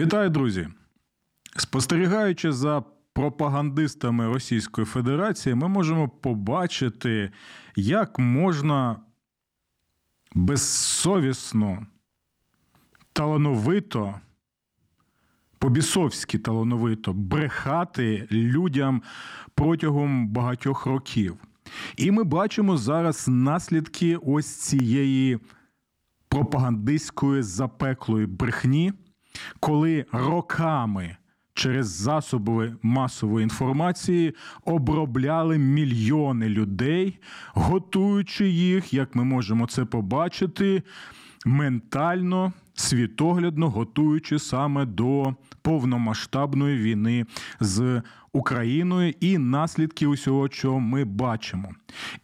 Вітаю, друзі! Спостерігаючи за пропагандистами Російської Федерації, ми можемо побачити, як можна безсовісно, талановито, побісовськи талановито брехати людям протягом багатьох років. І ми бачимо зараз наслідки ось цієї пропагандистської запеклої брехні коли роками через засоби масової інформації обробляли мільйони людей, готуючи їх, як ми можемо це побачити, ментально, світоглядно готуючи саме до повномасштабної війни з Україною і наслідки усього, що ми бачимо.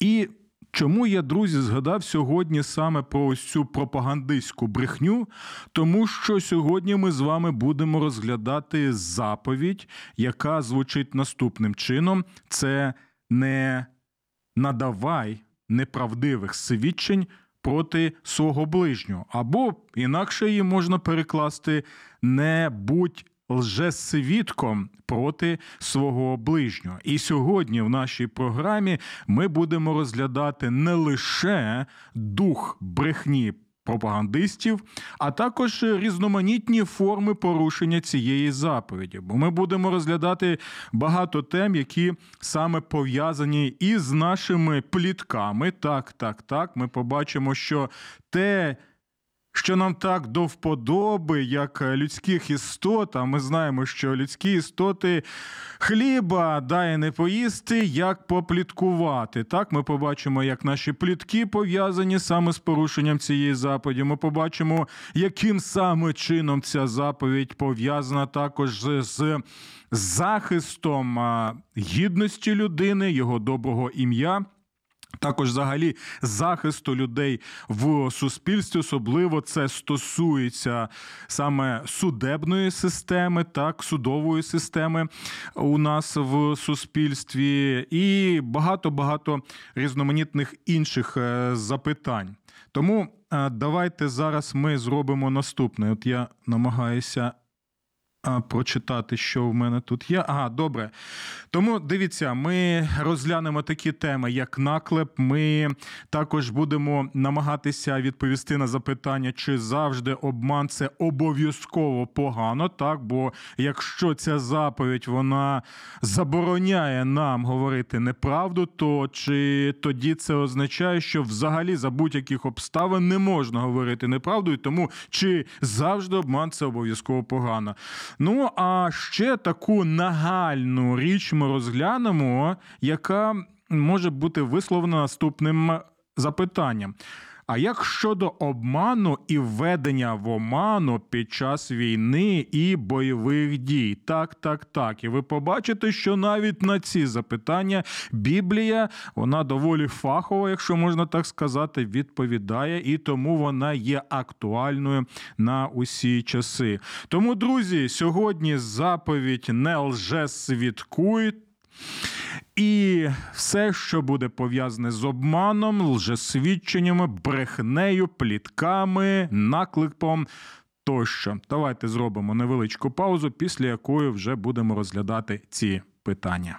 І Чому я, друзі, згадав сьогодні саме про ось цю пропагандистську брехню? Тому що сьогодні ми з вами будемо розглядати заповідь, яка звучить наступним чином: це не надавай неправдивих свідчень проти свого ближнього, або інакше її можна перекласти не будь лжесвідком проти свого ближнього. І сьогодні в нашій програмі ми будемо розглядати не лише дух брехні. Пропагандистів, а також різноманітні форми порушення цієї заповіді. Бо ми будемо розглядати багато тем, які саме пов'язані із нашими плітками. Так, так, так. Ми побачимо, що те, що нам так до вподоби, як людських істот, а ми знаємо, що людські істоти хліба дає не поїсти, як попліткувати. Так, ми побачимо, як наші плітки пов'язані саме з порушенням цієї заповіді. Ми побачимо, яким саме чином ця заповідь пов'язана також з захистом гідності людини, його доброго ім'я. Також, взагалі, захисту людей в суспільстві, особливо це стосується саме судебної системи, так, судової системи у нас в суспільстві, і багато багато різноманітних інших е, запитань. Тому е, давайте зараз ми зробимо наступне. От я намагаюся прочитати, що в мене тут є. Ага, добре. Тому дивіться, ми розглянемо такі теми, як наклеп. Ми також будемо намагатися відповісти на запитання, чи завжди обман це обов'язково погано, так? Бо якщо ця заповідь вона забороняє нам говорити неправду, то чи тоді це означає, що взагалі за будь-яких обставин не можна говорити неправду, і тому чи завжди обман це обов'язково погано? Ну, а ще таку нагальну річ ми розглянемо, яка може бути висловлена наступним запитанням. А як щодо обману і введення в оману під час війни і бойових дій? Так, так, так. І ви побачите, що навіть на ці запитання Біблія, вона доволі фахова, якщо можна так сказати, відповідає, і тому вона є актуальною на усі часи. Тому, друзі, сьогодні заповідь не лже свідкуй. І все, що буде пов'язане з обманом, лжесвідченнями, брехнею, плітками, накликом тощо. Давайте зробимо невеличку паузу, після якої вже будемо розглядати ці питання.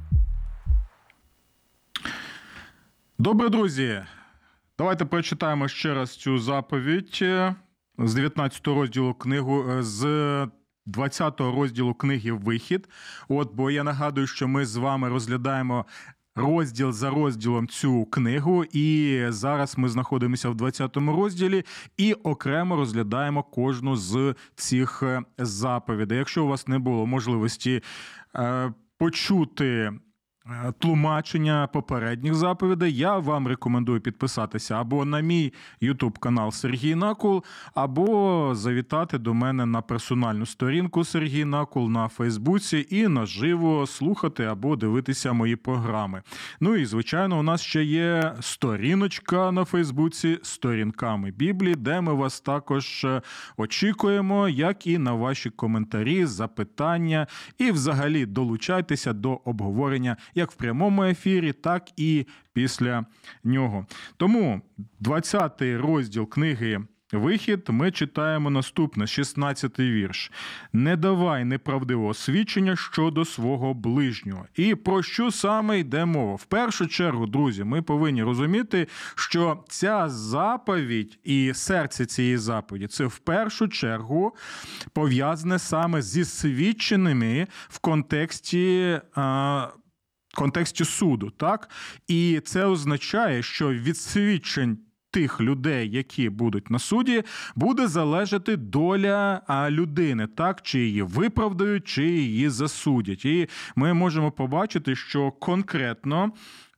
Добре, друзі. Давайте прочитаємо ще раз цю заповідь. з 19 розділу книгу е, з 20 розділу книги Вихід. От, бо я нагадую, що ми з вами розглядаємо. Розділ за розділом цю книгу, і зараз ми знаходимося в 20-му розділі і окремо розглядаємо кожну з цих е, заповідей. Якщо у вас не було можливості е, почути Е, тлумачення попередніх заповідей, я вам рекомендую підписатися або на мій Ютуб канал Сергій Накул, або завітати до мене на персональну сторінку Сергій Накул на Фейсбуці і наживо слухати або дивитися мої програми. Ну і звичайно, у нас ще є сторіночка на Фейсбуці сторінками Біблії, де ми вас також е, очікуємо, як і на ваші коментарі, запитання, і взагалі долучайтеся до обговорення як в прямому ефірі, так і після нього. Тому 20-й розділ книги. Вихід ми читаємо наступне, 16-й вірш. Не давай неправдивого свідчення щодо свого ближнього. І про що саме йде мова? В першу чергу, друзі, ми повинні розуміти, що ця заповідь і серце цієї заповіді це в першу чергу пов'язане саме зі свідченими в контексті. А, контексті суду, так і це означає, що від свідчень. Тих людей, які будуть на суді, буде залежати доля людини, так чи її виправдають, чи її засудять. І ми можемо побачити, що конкретно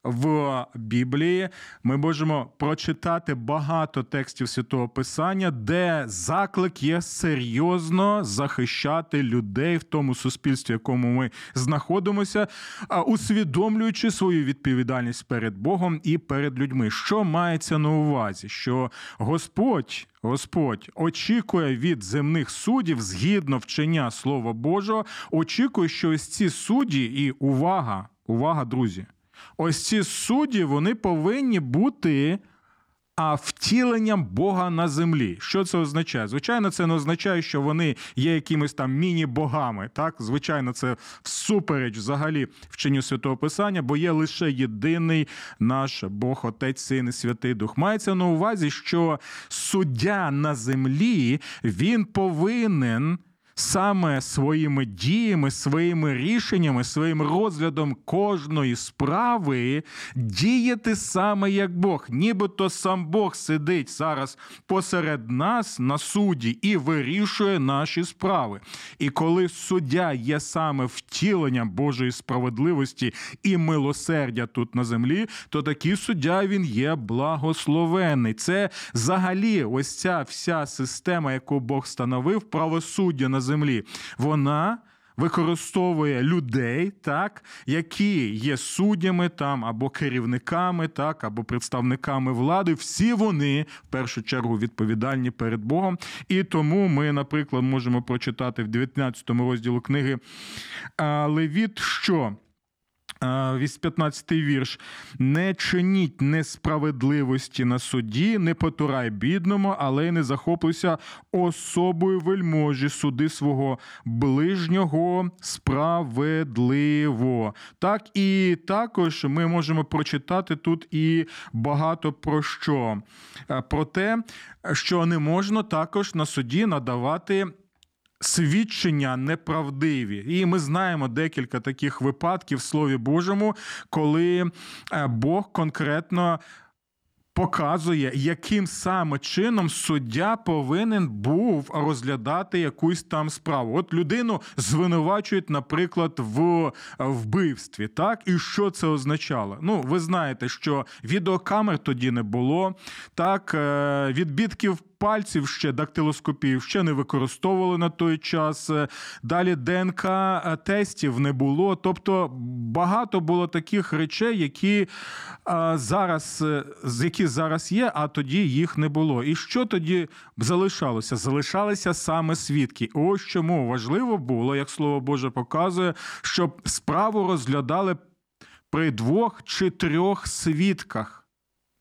в Біблії ми можемо прочитати багато текстів святого Писання, де заклик є серйозно захищати людей в тому суспільстві, в якому ми знаходимося, усвідомлюючи свою відповідальність перед Богом і перед людьми. Що мається на увазі? Що Господь. Господь очікує від земних суддів, згідно вчення Слова Божого, очікує, що ось ці судді і увага, увага, друзі, ось ці судді вони повинні бути а втіленням Бога на землі. Що це означає? Звичайно, це не означає, що вони є якимись там міні-богами. Так, звичайно, це всупереч взагалі вченню святого Писання, бо є лише єдиний наш Бог, Отець, Син і Святий Дух. Мається на увазі, що суддя на землі він повинен саме своїми діями, своїми рішеннями, своїм розглядом кожної справи діяти саме як Бог, нібито сам Бог сидить зараз посеред нас на суді і вирішує наші справи. І коли суддя є саме втіленням Божої справедливості і милосердя тут на землі, то такий суддя він є благословений. Це взагалі ось ця вся система, яку Бог становив, правосуддя на землі, вона використовує людей, так, які є суддями там або керівниками, так, або представниками влади. Всі вони в першу чергу відповідальні перед Богом. І тому ми, наприклад, можемо прочитати в 19 розділу книги Левіт, що. 15 вірш. Не чиніть несправедливості на суді, не потурай бідному, але й не захоплюйся особою вельможі, суди свого ближнього справедливо. Так і також ми можемо прочитати тут і багато про що. Про те, що не можна також на суді надавати свідчення неправдиві. І ми знаємо декілька таких випадків в Слові Божому, коли е, Бог конкретно. Показує, яким саме чином суддя повинен був розглядати якусь там справу. От людину звинувачують, наприклад, в е, вбивстві. Так, і що це означало? Ну, ви знаєте, що відеокамер тоді не було, так, е, відбітків пальців ще дактилоскопію ще не використовували на той час. Далі ДНК е, тестів не було. Тобто багато було таких речей, які е, зараз е, які зараз є, а тоді їх не було. І що тоді залишалося? Залишалися саме свідки. Ось чому важливо було, як слово Боже показує, щоб справу розглядали при двох чи трьох свідках.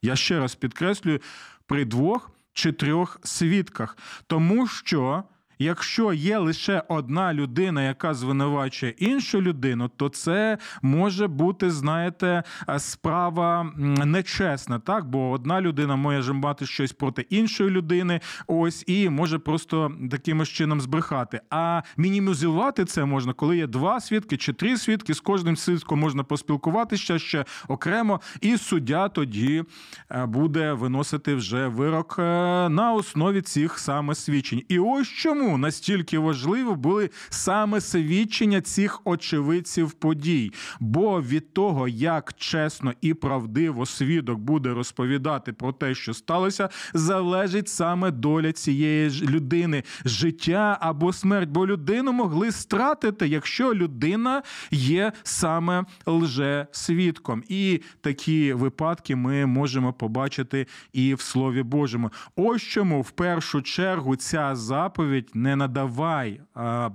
Я ще раз підкреслюю, при двох чи трьох свідках, тому що якщо є лише одна людина, яка звинувачує іншу людину, то це може бути, знаєте, справа нечесна, так? Бо одна людина може мати щось проти іншої людини, ось і може просто таким чином збрехати. А мінімізувати це можна, коли є два свідки чи три свідки. З кожним свідком можна поспілкуватися ще окремо, і суддя тоді е, буде виносити вже вирок е, на основі цих саме свідчень. І ось чому настільки важливо були саме свідчення цих очевидців подій. Бо від того, як чесно і правдиво свідок буде розповідати про те, що сталося, залежить саме доля цієї людини, життя або смерть. Бо людину могли стратити, якщо людина є саме лже-свідком. І такі випадки ми можемо побачити і в Слові Божому. Ось чому в першу чергу ця заповідь не надавай. А,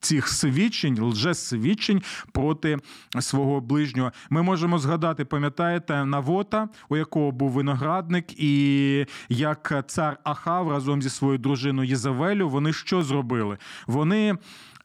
Цих свідчень, лжесвідчень проти свого ближнього. Ми можемо згадати, пам'ятаєте, Навота, у якого був виноградник, і як цар Ахав разом зі своєю дружиною Єзавелю, вони що зробили? Вони.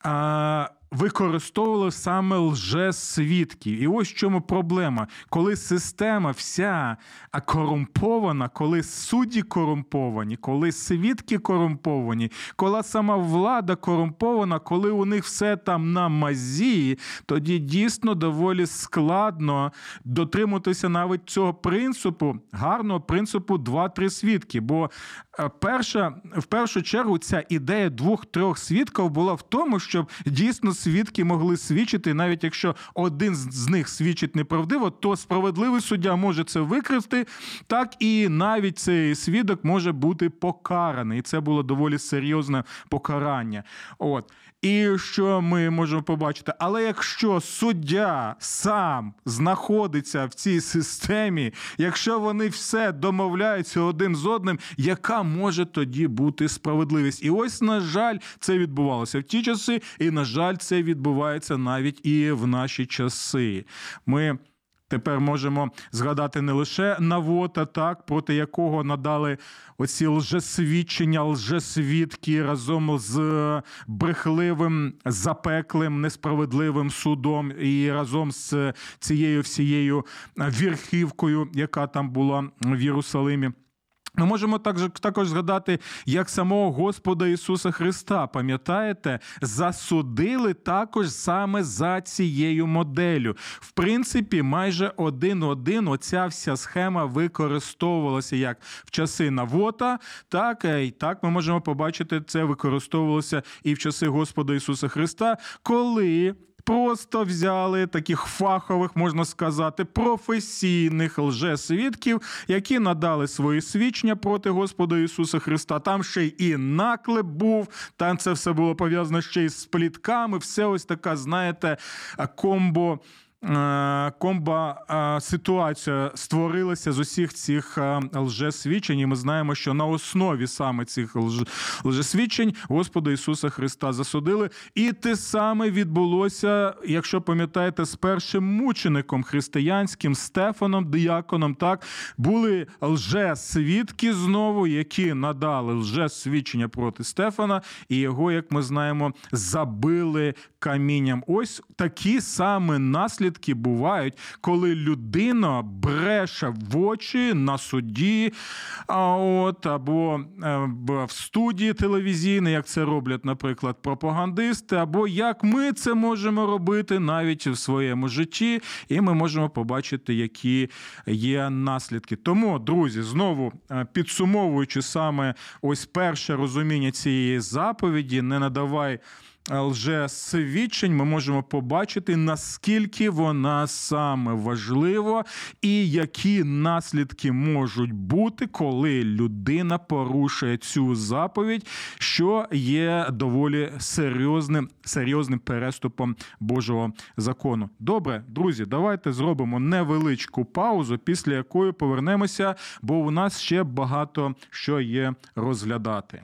А, використовували саме лжесвідків. І ось в чому проблема, коли система вся корумпована, коли судді корумповані, коли свідки корумповані, коли сама влада корумпована, коли у них все там на мазі, тоді дійсно доволі складно дотримуватися навіть цього принципу, гарного принципу два-три свідки. Бо перша, в першу чергу ця ідея двох-трьох свідків була в тому, щоб дійсно свідки могли свідчити, навіть якщо один з них свідчить неправдиво, то справедливий суддя може це викрити, так і навіть цей свідок може бути покараний. І це було доволі серйозне покарання. От. І що ми можемо побачити? Але якщо суддя сам знаходиться в цій системі, якщо вони все домовляються один з одним, яка може тоді бути справедливість? І ось, на жаль, це відбувалося в ті часи, і на жаль, це відбувається навіть і в наші часи. Ми Тепер можемо згадати не лише Навота, так проти якого надали оці лжесвідчення, лжесвідки разом з брехливим, запеклим, несправедливим судом і разом з цією всією вірхівкою, яка там була в Єрусалимі. Ми можемо також також згадати, як самого Господа Ісуса Христа, пам'ятаєте, засудили також саме за цією моделлю. В принципі, майже один-один оця вся схема використовувалася як в часи Навота, так і так ми можемо побачити, це використовувалося і в часи Господа Ісуса Христа, коли просто взяли таких фахових, можна сказати, професійних лжесвідків, які надали свої свідчення проти Господа Ісуса Христа. Там ще й і наклеп був, там це все було пов'язано ще й з плітками. Все ось така, знаєте, комбо. Е, комба е, ситуація створилася з усіх цих е, лжесвідчень. І Ми знаємо, що на основі саме цих лжесвідчень Господа Ісуса Христа засудили. І те саме відбулося, якщо пам'ятаєте, з першим мучеником християнським Стефаном, Діяконом. Так були лжесвідки знову, які надали лжесвідчення проти Стефана, і його, як ми знаємо, забили камінням. Ось такі саме наслідки наслідки бувають, коли людина бреше в очі на суді, а от або е, в студії телевізійній, як це роблять, наприклад, пропагандисти, або як ми це можемо робити навіть в своєму житті, і ми можемо побачити, які є наслідки. Тому, друзі, знову е, підсумовуючи саме ось перше розуміння цієї заповіді, не надавай лжесвідчень ми можемо побачити, наскільки вона саме важлива і які наслідки можуть бути, коли людина порушує цю заповідь, що є доволі серйозним серйозним переступом Божого закону. Добре, друзі, давайте зробимо невеличку паузу, після якої повернемося, бо у нас ще багато що є розглядати.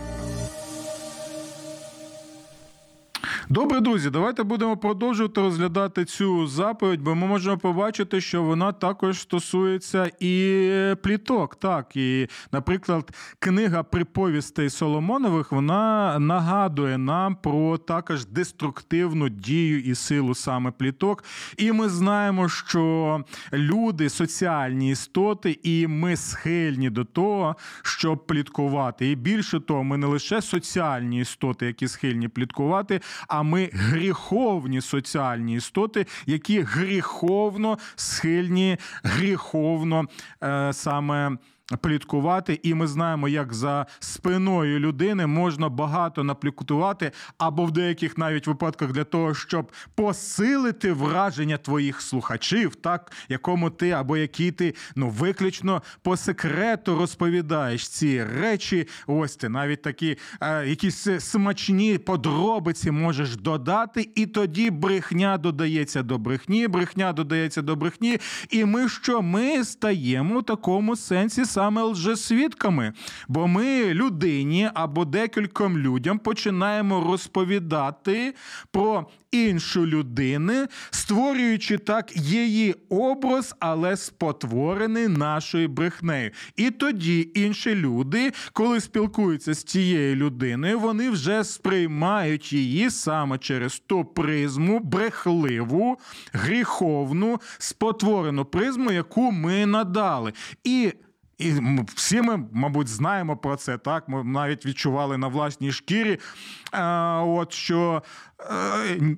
Добре, друзі, давайте будемо продовжувати розглядати цю заповідь, бо ми можемо побачити, що вона також стосується і пліток. Так, і, наприклад, книга приповістей Соломонових вона нагадує нам про також деструктивну дію і силу саме пліток. І ми знаємо, що люди соціальні істоти, і ми схильні до того, щоб пліткувати. І більше того, ми не лише соціальні істоти, які схильні пліткувати, а ми гріховні соціальні істоти, які гріховно схильні, гріховно е, саме. Пліткувати, і ми знаємо, як за спиною людини можна багато наплікутувати, або в деяких навіть випадках для того, щоб посилити враження твоїх слухачів, так якому ти або які ти ну виключно по секрету розповідаєш ці речі. Ось ти навіть такі е, якісь смачні подробиці можеш додати, і тоді брехня додається до брехні, брехня додається до брехні. І ми що? Ми стаємо в такому сенсі саме лжесвідками, бо ми людині або декільком людям починаємо розповідати про іншу людину, створюючи так її образ, але спотворений нашою брехнею. І тоді інші люди, коли спілкуються з цією людиною, вони вже сприймають її саме через ту призму брехливу, гріховну, спотворену призму, яку ми надали. І і всі ми, мабуть, знаємо про це. Так, ми навіть відчували на власній шкірі, от що е,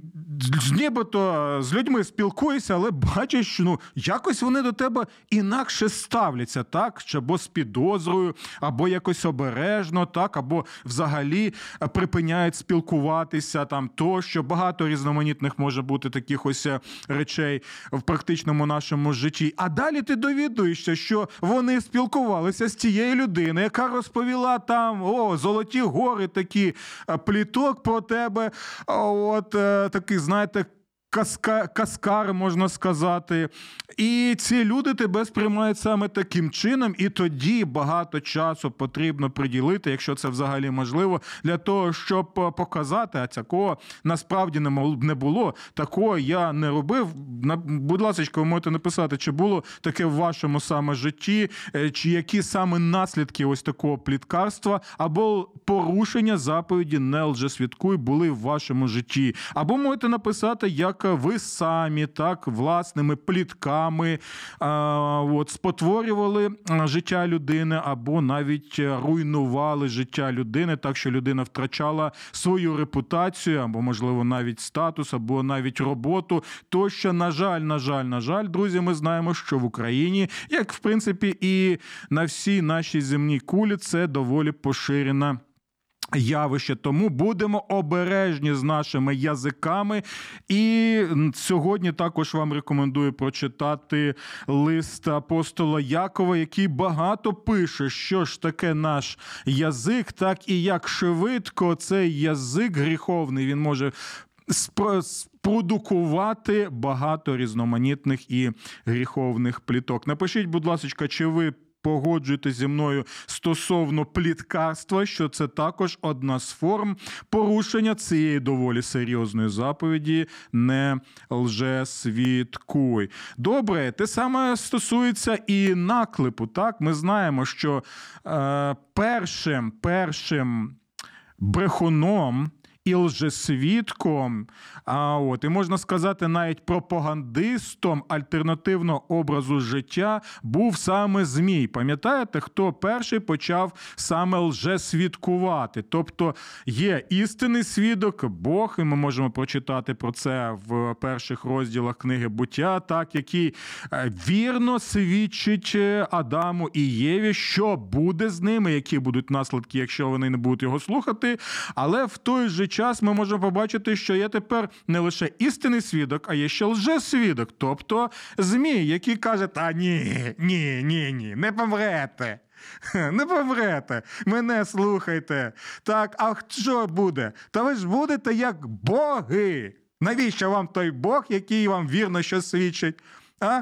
нібито з людьми спілкуєшся, але бачиш, що ну якось вони до тебе інакше ставляться, так? Чи або з підозрою, або якось обережно, так, або взагалі припиняють спілкуватися там, тощо. Багато різноманітних може бути таких ось е, речей в практичному нашому житті. А далі ти довідуєшся, що вони спілкувалися з тією людиною, яка розповіла там о, золоті гори, такі е, пліток про тебе. От е, такий, знаєте, каска, каскар, можна сказати. І ці люди тебе сприймають саме таким чином, і тоді багато часу потрібно приділити, якщо це взагалі можливо, для того, щоб показати, а такого насправді не було. Такого я не робив. Будь ласка, ви можете написати, чи було таке в вашому саме житті, е, чи які саме наслідки ось такого пліткарства або порушення заповіді не лжесвідкуй були в вашому житті. Або можете написати, як ви самі так власними плітками а, от, спотворювали життя людини, або навіть руйнували життя людини, так що людина втрачала свою репутацію, або, можливо, навіть статус, або навіть роботу. Тощо, на жаль, на жаль, на жаль, друзі, ми знаємо, що в Україні, як в принципі, і на всій нашій земній кулі, це доволі поширена. Явище, тому будемо обережні з нашими язиками. І сьогодні також вам рекомендую прочитати лист апостола Якова, який багато пише, що ж таке наш язик, так і як швидко цей язик гріховний він може спродукувати багато різноманітних і гріховних пліток. Напишіть, будь ласка, чи ви погоджуєтесь зі мною стосовно пліткарства, що це також одна з форм порушення цієї доволі серйозної заповіді не лжесвідкуй. Добре, те саме стосується і наклепу. Так, ми знаємо, що е, першим першим брехуном і лжесвідком, а от і можна сказати, навіть пропагандистом альтернативного образу життя був саме Змій. Пам'ятаєте, хто перший почав саме лжесвідкувати? Тобто є істинний свідок, Бог, і ми можемо прочитати про це в перших розділах книги буття, так який е, вірно свідчить е, Адаму і Єві, що буде з ними, які будуть наслідки, якщо вони не будуть його слухати, але в той же час ми можемо побачити, що є тепер не лише істинний свідок, а є ще лжесвідок, тобто Змій, який каже: Та ні, ні, ні, ні, не помрете. Не помрете, мене слухайте. Так, а що буде? Та ви ж будете як боги. Навіщо вам той Бог, який вам вірно що свідчить? А?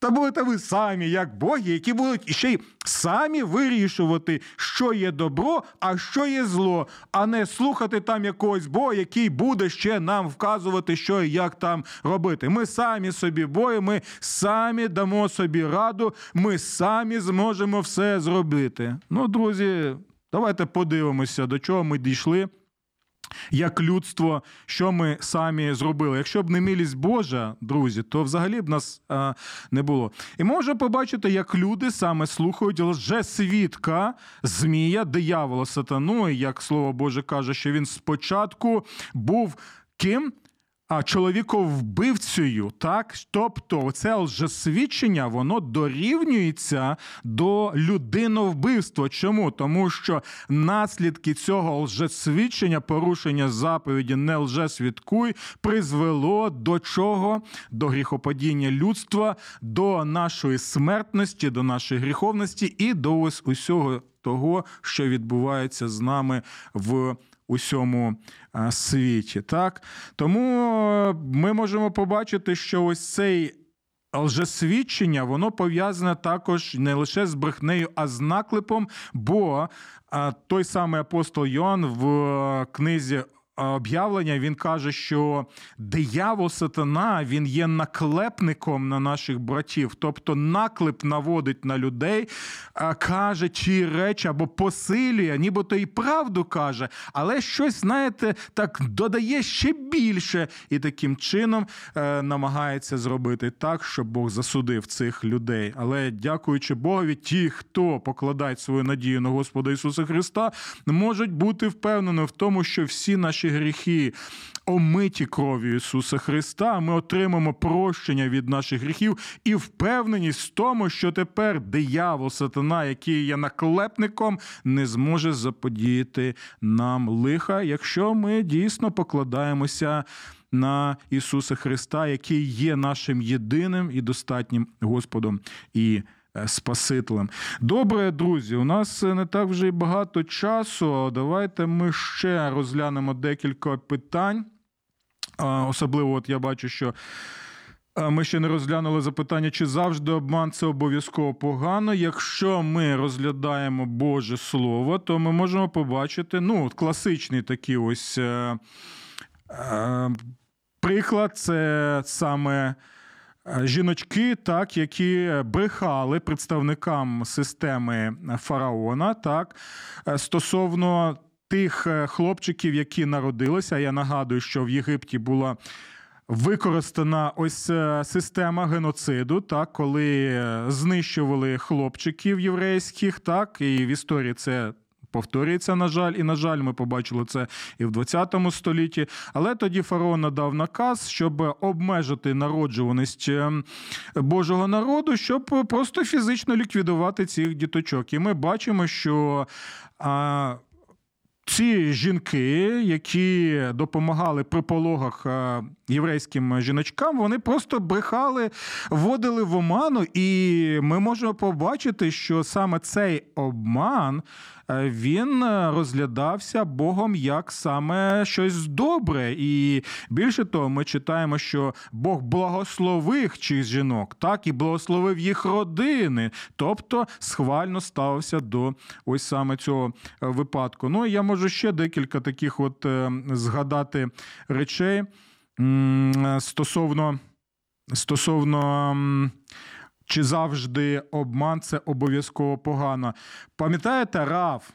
Та будете ви самі, як боги, які будуть ще й самі вирішувати, що є добро, а що є зло, а не слухати там якогось Бога, який буде ще нам вказувати, що і як там робити. Ми самі собі бої, ми самі дамо собі раду, ми самі зможемо все зробити. Ну, друзі, давайте подивимося, до чого ми дійшли як людство, що ми самі зробили. Якщо б не милість Божа, друзі, то взагалі б нас а, не було. І можна побачити, як люди саме слухають лжесвідка, змія, диявола, сатану, як слово Боже каже, що він спочатку був ким? А чоловіковбивцею, так тобто це лжесвідчення, воно дорівнюється до людиновбивства. Чому? Тому що наслідки цього лжесвідчення, порушення заповіді не лжесвідкуй, призвело до чого? До гріхопадіння людства, до нашої смертності, до нашої гріховності і до ось усього того, що відбувається з нами в усьому світі. Так? Тому ми можемо побачити, що ось цей. Лжесвідчення, воно пов'язане також не лише з брехнею, а з наклепом. Бо той самий апостол Йоанн в книзі об'явлення він каже, що диявол сатана він є наклепником на наших братів, тобто наклеп наводить на людей, каже ті речі або посилює, нібито і правду каже, але щось, знаєте, так додає ще більше і таким чином е, намагається зробити так, щоб Бог засудив цих людей. Але дякуючи Богові, ті, хто покладають свою надію на Господа Ісуса Христа, можуть бути впевнені в тому, що всі наші гріхи омиті кров'ю Ісуса Христа, ми отримаємо прощення від наших гріхів і впевненість в тому, що тепер диявол, сатана, який є наклепником, не зможе заподіяти нам лиха, якщо ми дійсно покладаємося. На Ісуса Христа, який є нашим єдиним і достатнім Господом і Спасителем. Добре, друзі, у нас не так вже й багато часу. Давайте ми ще розглянемо декілька питань. Особливо, от я бачу, що. Ми ще не розглянули запитання, чи завжди обман це обов'язково погано. Якщо ми розглядаємо Боже Слово, то ми можемо побачити ну, класичний такий ось е, е, приклад це саме Е, жіночки, так, які брехали представникам системи фараона, так, е, стосовно тих е, хлопчиків, які народилися. Я нагадую, що в Єгипті була. Використана ось система геноциду, так коли знищували хлопчиків єврейських, так і в історії це повторюється, на жаль, і на жаль, ми побачили це і в 20 столітті. Але тоді фараон надав наказ, щоб обмежити народжуваність ем, Божого народу, щоб просто фізично ліквідувати цих діточок. І ми бачимо, що. А, ці жінки, які допомагали при пологах е, єврейським жіночкам, вони просто брехали, вводили в оману, і ми можемо побачити, що саме цей обман Е, він е, розглядався Богом як саме щось добре. І більше того, ми читаємо, що Бог благословив чих жінок, так і благословив їх родини, тобто схвально ставився до ось саме цього е, випадку. Ну я можу ще декілька таких от згадати речей стосовно стосовно. Чи завжди обман це обов'язково погано? Пам'ятаєте Рав?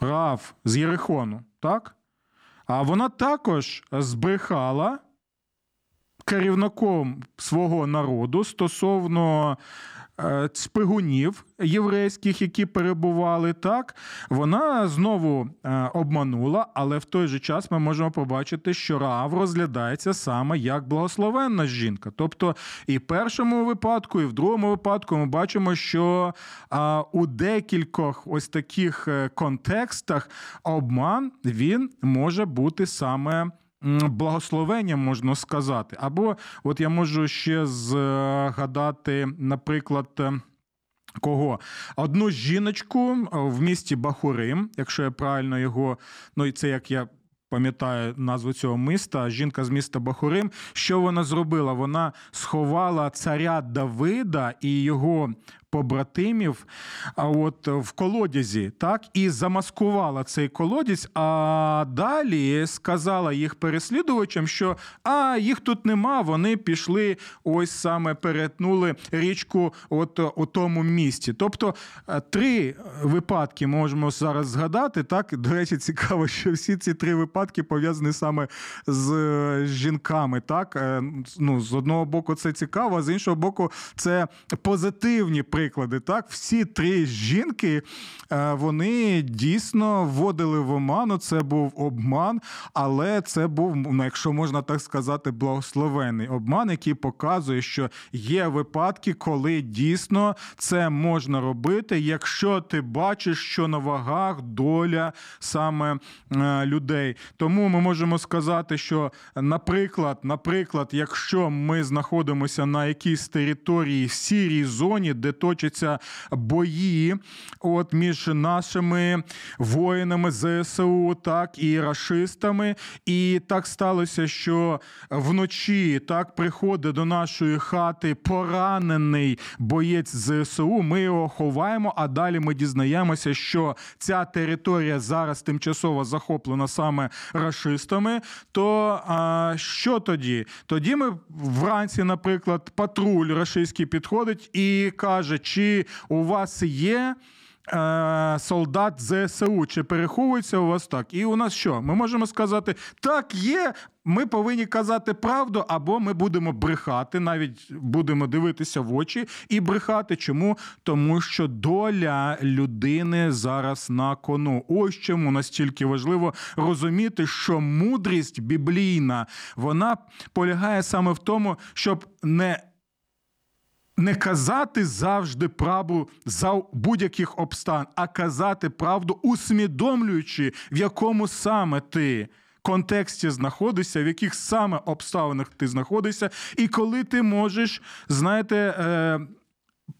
Рав з Єрихону, так? А вона також збрехала керівником свого народу стосовно е, шпигунів єврейських, які перебували, так вона знову е, обманула, але в той же час ми можемо побачити, що Раав розглядається саме як благословенна жінка. Тобто, і в першому випадку, і в другому випадку ми бачимо, що у декількох ось таких е, контекстах обман він може бути саме благословенням, можна сказати. Або от я можу ще згадати, наприклад. Е, кого? Одну жіночку в місті Бахурим, якщо я правильно його, ну і це як я пам'ятаю назву цього міста, жінка з міста Бахурим. Що вона зробила? Вона сховала царя Давида і його побратимів от в колодязі, так і замаскувала цей колодязь. А далі сказала їх переслідувачам, що а їх тут нема. Вони пішли, ось саме перетнули річку, от у тому місті. Тобто е, три випадки можемо зараз згадати. Так, до речі, цікаво, що всі ці три випадки пов'язані саме з е, жінками. Так, е, ну з одного боку, це цікаво, а з іншого боку, це позитивні приклади. Так, всі три жінки е, вони дійсно вводили в оману. Це був обман, але це був, ну якщо можна так сказати, благословений обман, який показує, що є випадки, коли дійсно це можна робити, якщо ти бачиш, що на вагах доля саме е, людей. Тому ми можемо сказати, що, наприклад, наприклад, якщо ми знаходимося на якійсь території в сірій зоні, де то точаться бої от між нашими воїнами ЗСУ, так і рашистами. І так сталося, що вночі так приходить до нашої хати поранений боєць ЗСУ. Ми його ховаємо, а далі ми дізнаємося, що ця територія зараз тимчасово захоплена саме рашистами. То а, що тоді? Тоді ми вранці, наприклад, патруль рашистський підходить і каже, чи у вас є. Е, солдат ЗСУ, чи переховується у вас так? І у нас що? Ми можемо сказати, так, є. Ми повинні казати правду, або ми будемо брехати, навіть будемо дивитися в очі і брехати. Чому? Тому що доля людини зараз на кону. Ось чому настільки важливо розуміти, що мудрість біблійна вона полягає саме в тому, щоб не не казати завжди правду за будь-яких обстан, а казати правду, усвідомлюючи, в якому саме ти контексті знаходишся, в яких саме обставинах ти знаходишся, і коли ти можеш, знаєте, е,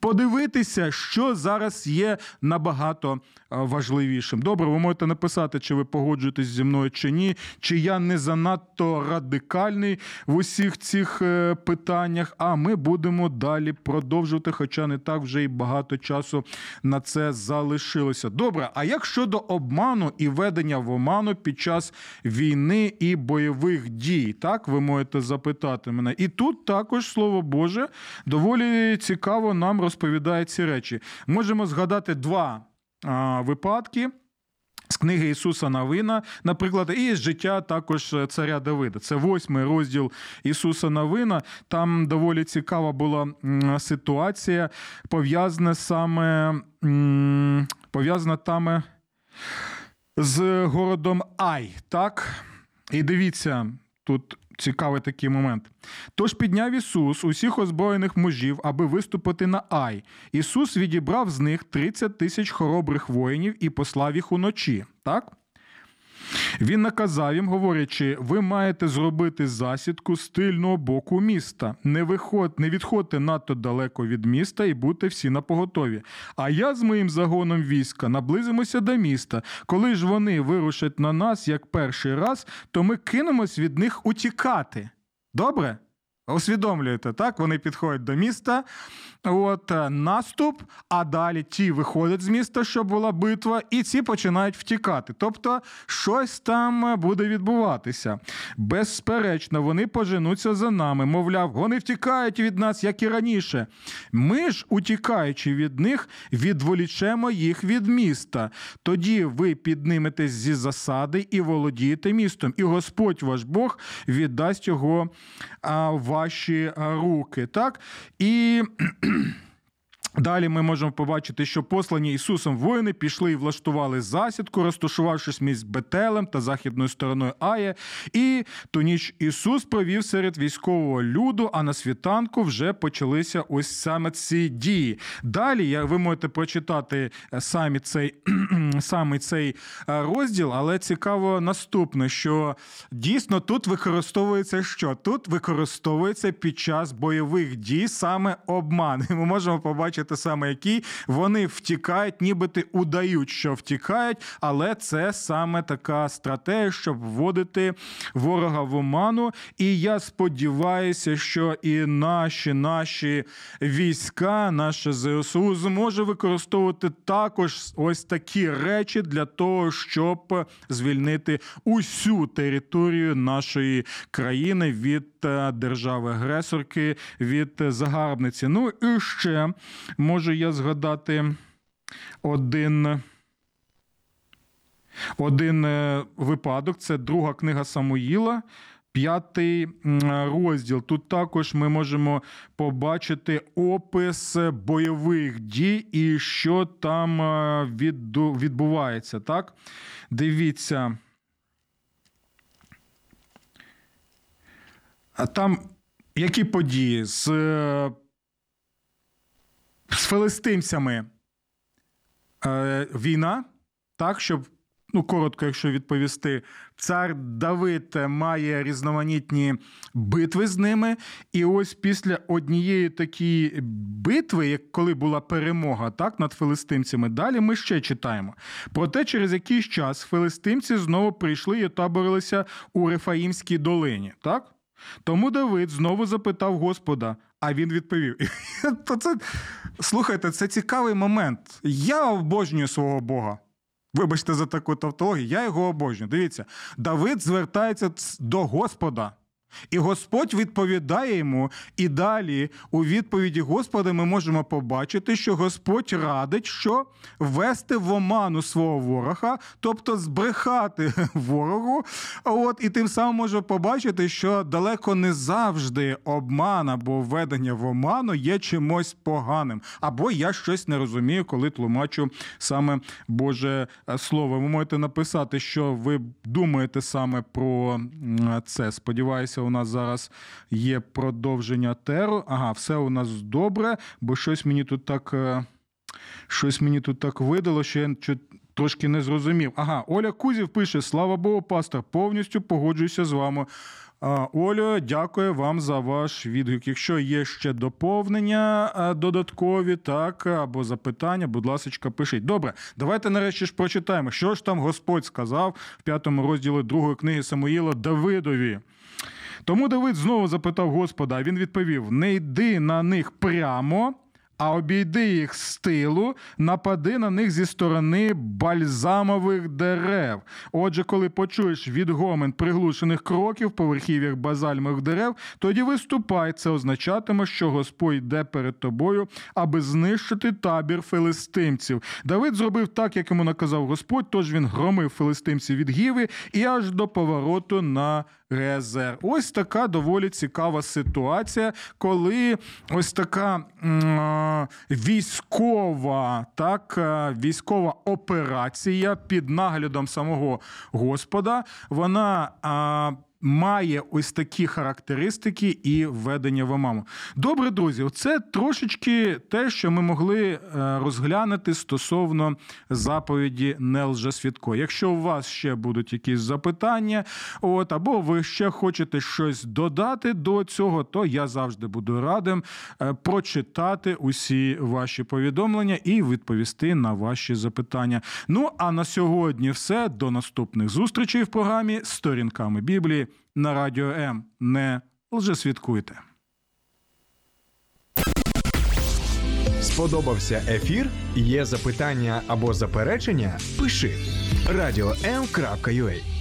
подивитися, що зараз є набагато важливішим. Добре, ви можете написати, чи ви погоджуєтесь зі мною чи ні, чи я не занадто радикальний в усіх цих е, питаннях. А ми будемо далі продовжувати, хоча не так вже і багато часу на це залишилося. Добре, а як щодо обману і ведення в оману під час війни і бойових дій? Так, ви можете запитати мене. І тут також слово Боже доволі цікаво нам розповідає ці речі. Можемо згадати два випадки. З книги Ісуса Новина, наприклад, і з життя також царя Давида. Це восьмий розділ Ісуса Новина. Там доволі цікава була ситуація, пов'язана саме пов'язана там з городом Ай. Так? І дивіться, тут цікавий такий момент. Тож підняв Ісус усіх озброєних мужів, аби виступити на Ай. Ісус відібрав з них 30 тисяч хоробрих воїнів і послав їх уночі. Так? Він наказав їм, говорячи, ви маєте зробити засідку з тильного боку міста. Не виход, не відходьте надто далеко від міста і будьте всі на поготові. А я з моїм загоном війська наблизимося до міста. Коли ж вони вирушать на нас як перший раз, то ми кинемось від них утікати. Добре? Усвідомлюєте, так? Вони підходять до міста, от е, наступ, а далі ті виходять з міста, щоб була битва, і ці починають втікати. Тобто щось там буде відбуватися. Безперечно, вони поженуться за нами. Мовляв, вони втікають від нас, як і раніше. Ми ж, утікаючи від них, відволічемо їх від міста. Тоді ви підниметесь зі засади і володієте містом, і Господь ваш Бог віддасть його в ваші руки. Так? І Далі ми можемо побачити, що послані Ісусом воїни пішли і влаштували засідку, розташувавшись між Бетелем та західною стороною Ає. І ту ніч Ісус провів серед військового люду, а на світанку вже почалися ось саме ці дії. Далі ви можете прочитати е, самі цей, саме цей е, розділ, але цікаво наступне, що дійсно тут використовується що? Тут використовується під час бойових дій саме обман. Ми можемо побачити саме які вони втікають, нібито удають, що втікають, але це саме така стратегія, щоб вводити ворога в оману. І я сподіваюся, що і наші наші війська, наше ЗСУ зможе використовувати також ось такі речі для того, щоб звільнити усю територію нашої країни від держави-агресорки, від загарбниці. Ну і ще можу я згадати один. Один е, випадок це друга книга Самуїла, п'ятий розділ. Тут також ми можемо побачити опис бойових дій і що там е, відбувається. Так? Дивіться. Там які події з, е, з филистимцями е, війна, так, щоб ну, коротко, якщо відповісти, цар Давид має різноманітні битви з ними. І ось після однієї такої битви, як коли була перемога так, над филистимцями, далі ми ще читаємо. Проте через якийсь час филистимці знову прийшли і отаборилися у Рефаїмській долині. так? Тому Давид знову запитав Господа, а він відповів: це, слухайте, це цікавий момент. Я обожнюю свого Бога. Вибачте за таку тавтологію, я його обожнюю. Дивіться, Давид звертається до Господа. І Господь відповідає йому, і далі у відповіді Господа ми можемо побачити, що Господь радить, що ввести в оману свого ворога, тобто збрехати ворогу. От і тим самим можемо побачити, що далеко не завжди обман або введення в оману є чимось поганим. Або я щось не розумію, коли тлумачу саме Боже е, Слово. Ви можете написати, що ви думаєте саме про це. Сподіваюся, у нас зараз є продовження теру. Ага, все у нас добре, бо щось мені тут так. е, Щось мені тут так видало, що я трошки не зрозумів. Ага, Оля Кузів пише: Слава Богу, пастор, повністю погоджуюся з вами. Олю, дякую вам за ваш відгук. Якщо є ще доповнення додаткові, так, або запитання, будь ласка, пишіть. Добре, давайте нарешті ж прочитаємо, що ж там Господь сказав в п'ятому розділі другої книги Самуїла Давидові. Тому Давид знову запитав Господа, а він відповів: не йди на них прямо. А обійди їх з тилу, напади на них зі сторони бальзамових дерев. Отже, коли почуєш відгомен приглушених кроків по верхів'ях базальмових дерев, тоді виступай. Це означатиме, що Господь йде перед тобою, аби знищити табір филистимців. Давид зробив так, як йому наказав Господь, тож він громив филистимців від гіви і аж до повороту на Резер. Ось така доволі цікава ситуація, коли ось така військова, так, е, військова операція під наглядом самого Господа, вона. Має ось такі характеристики і введення в омаму. Добре, друзі, це трошечки те, що ми могли е, розглянути стосовно заповіді не лжесвідко. Якщо у вас ще будуть якісь запитання, от або ви ще хочете щось додати до цього, то я завжди буду радим е, прочитати усі ваші повідомлення і відповісти на ваші запитання. Ну а на сьогодні все. До наступних зустрічей в програмі Сторінками Біблії на радіо М. Не лжесвідкуйте. Сподобався ефір? Є запитання або заперечення? Пиши радіом.ua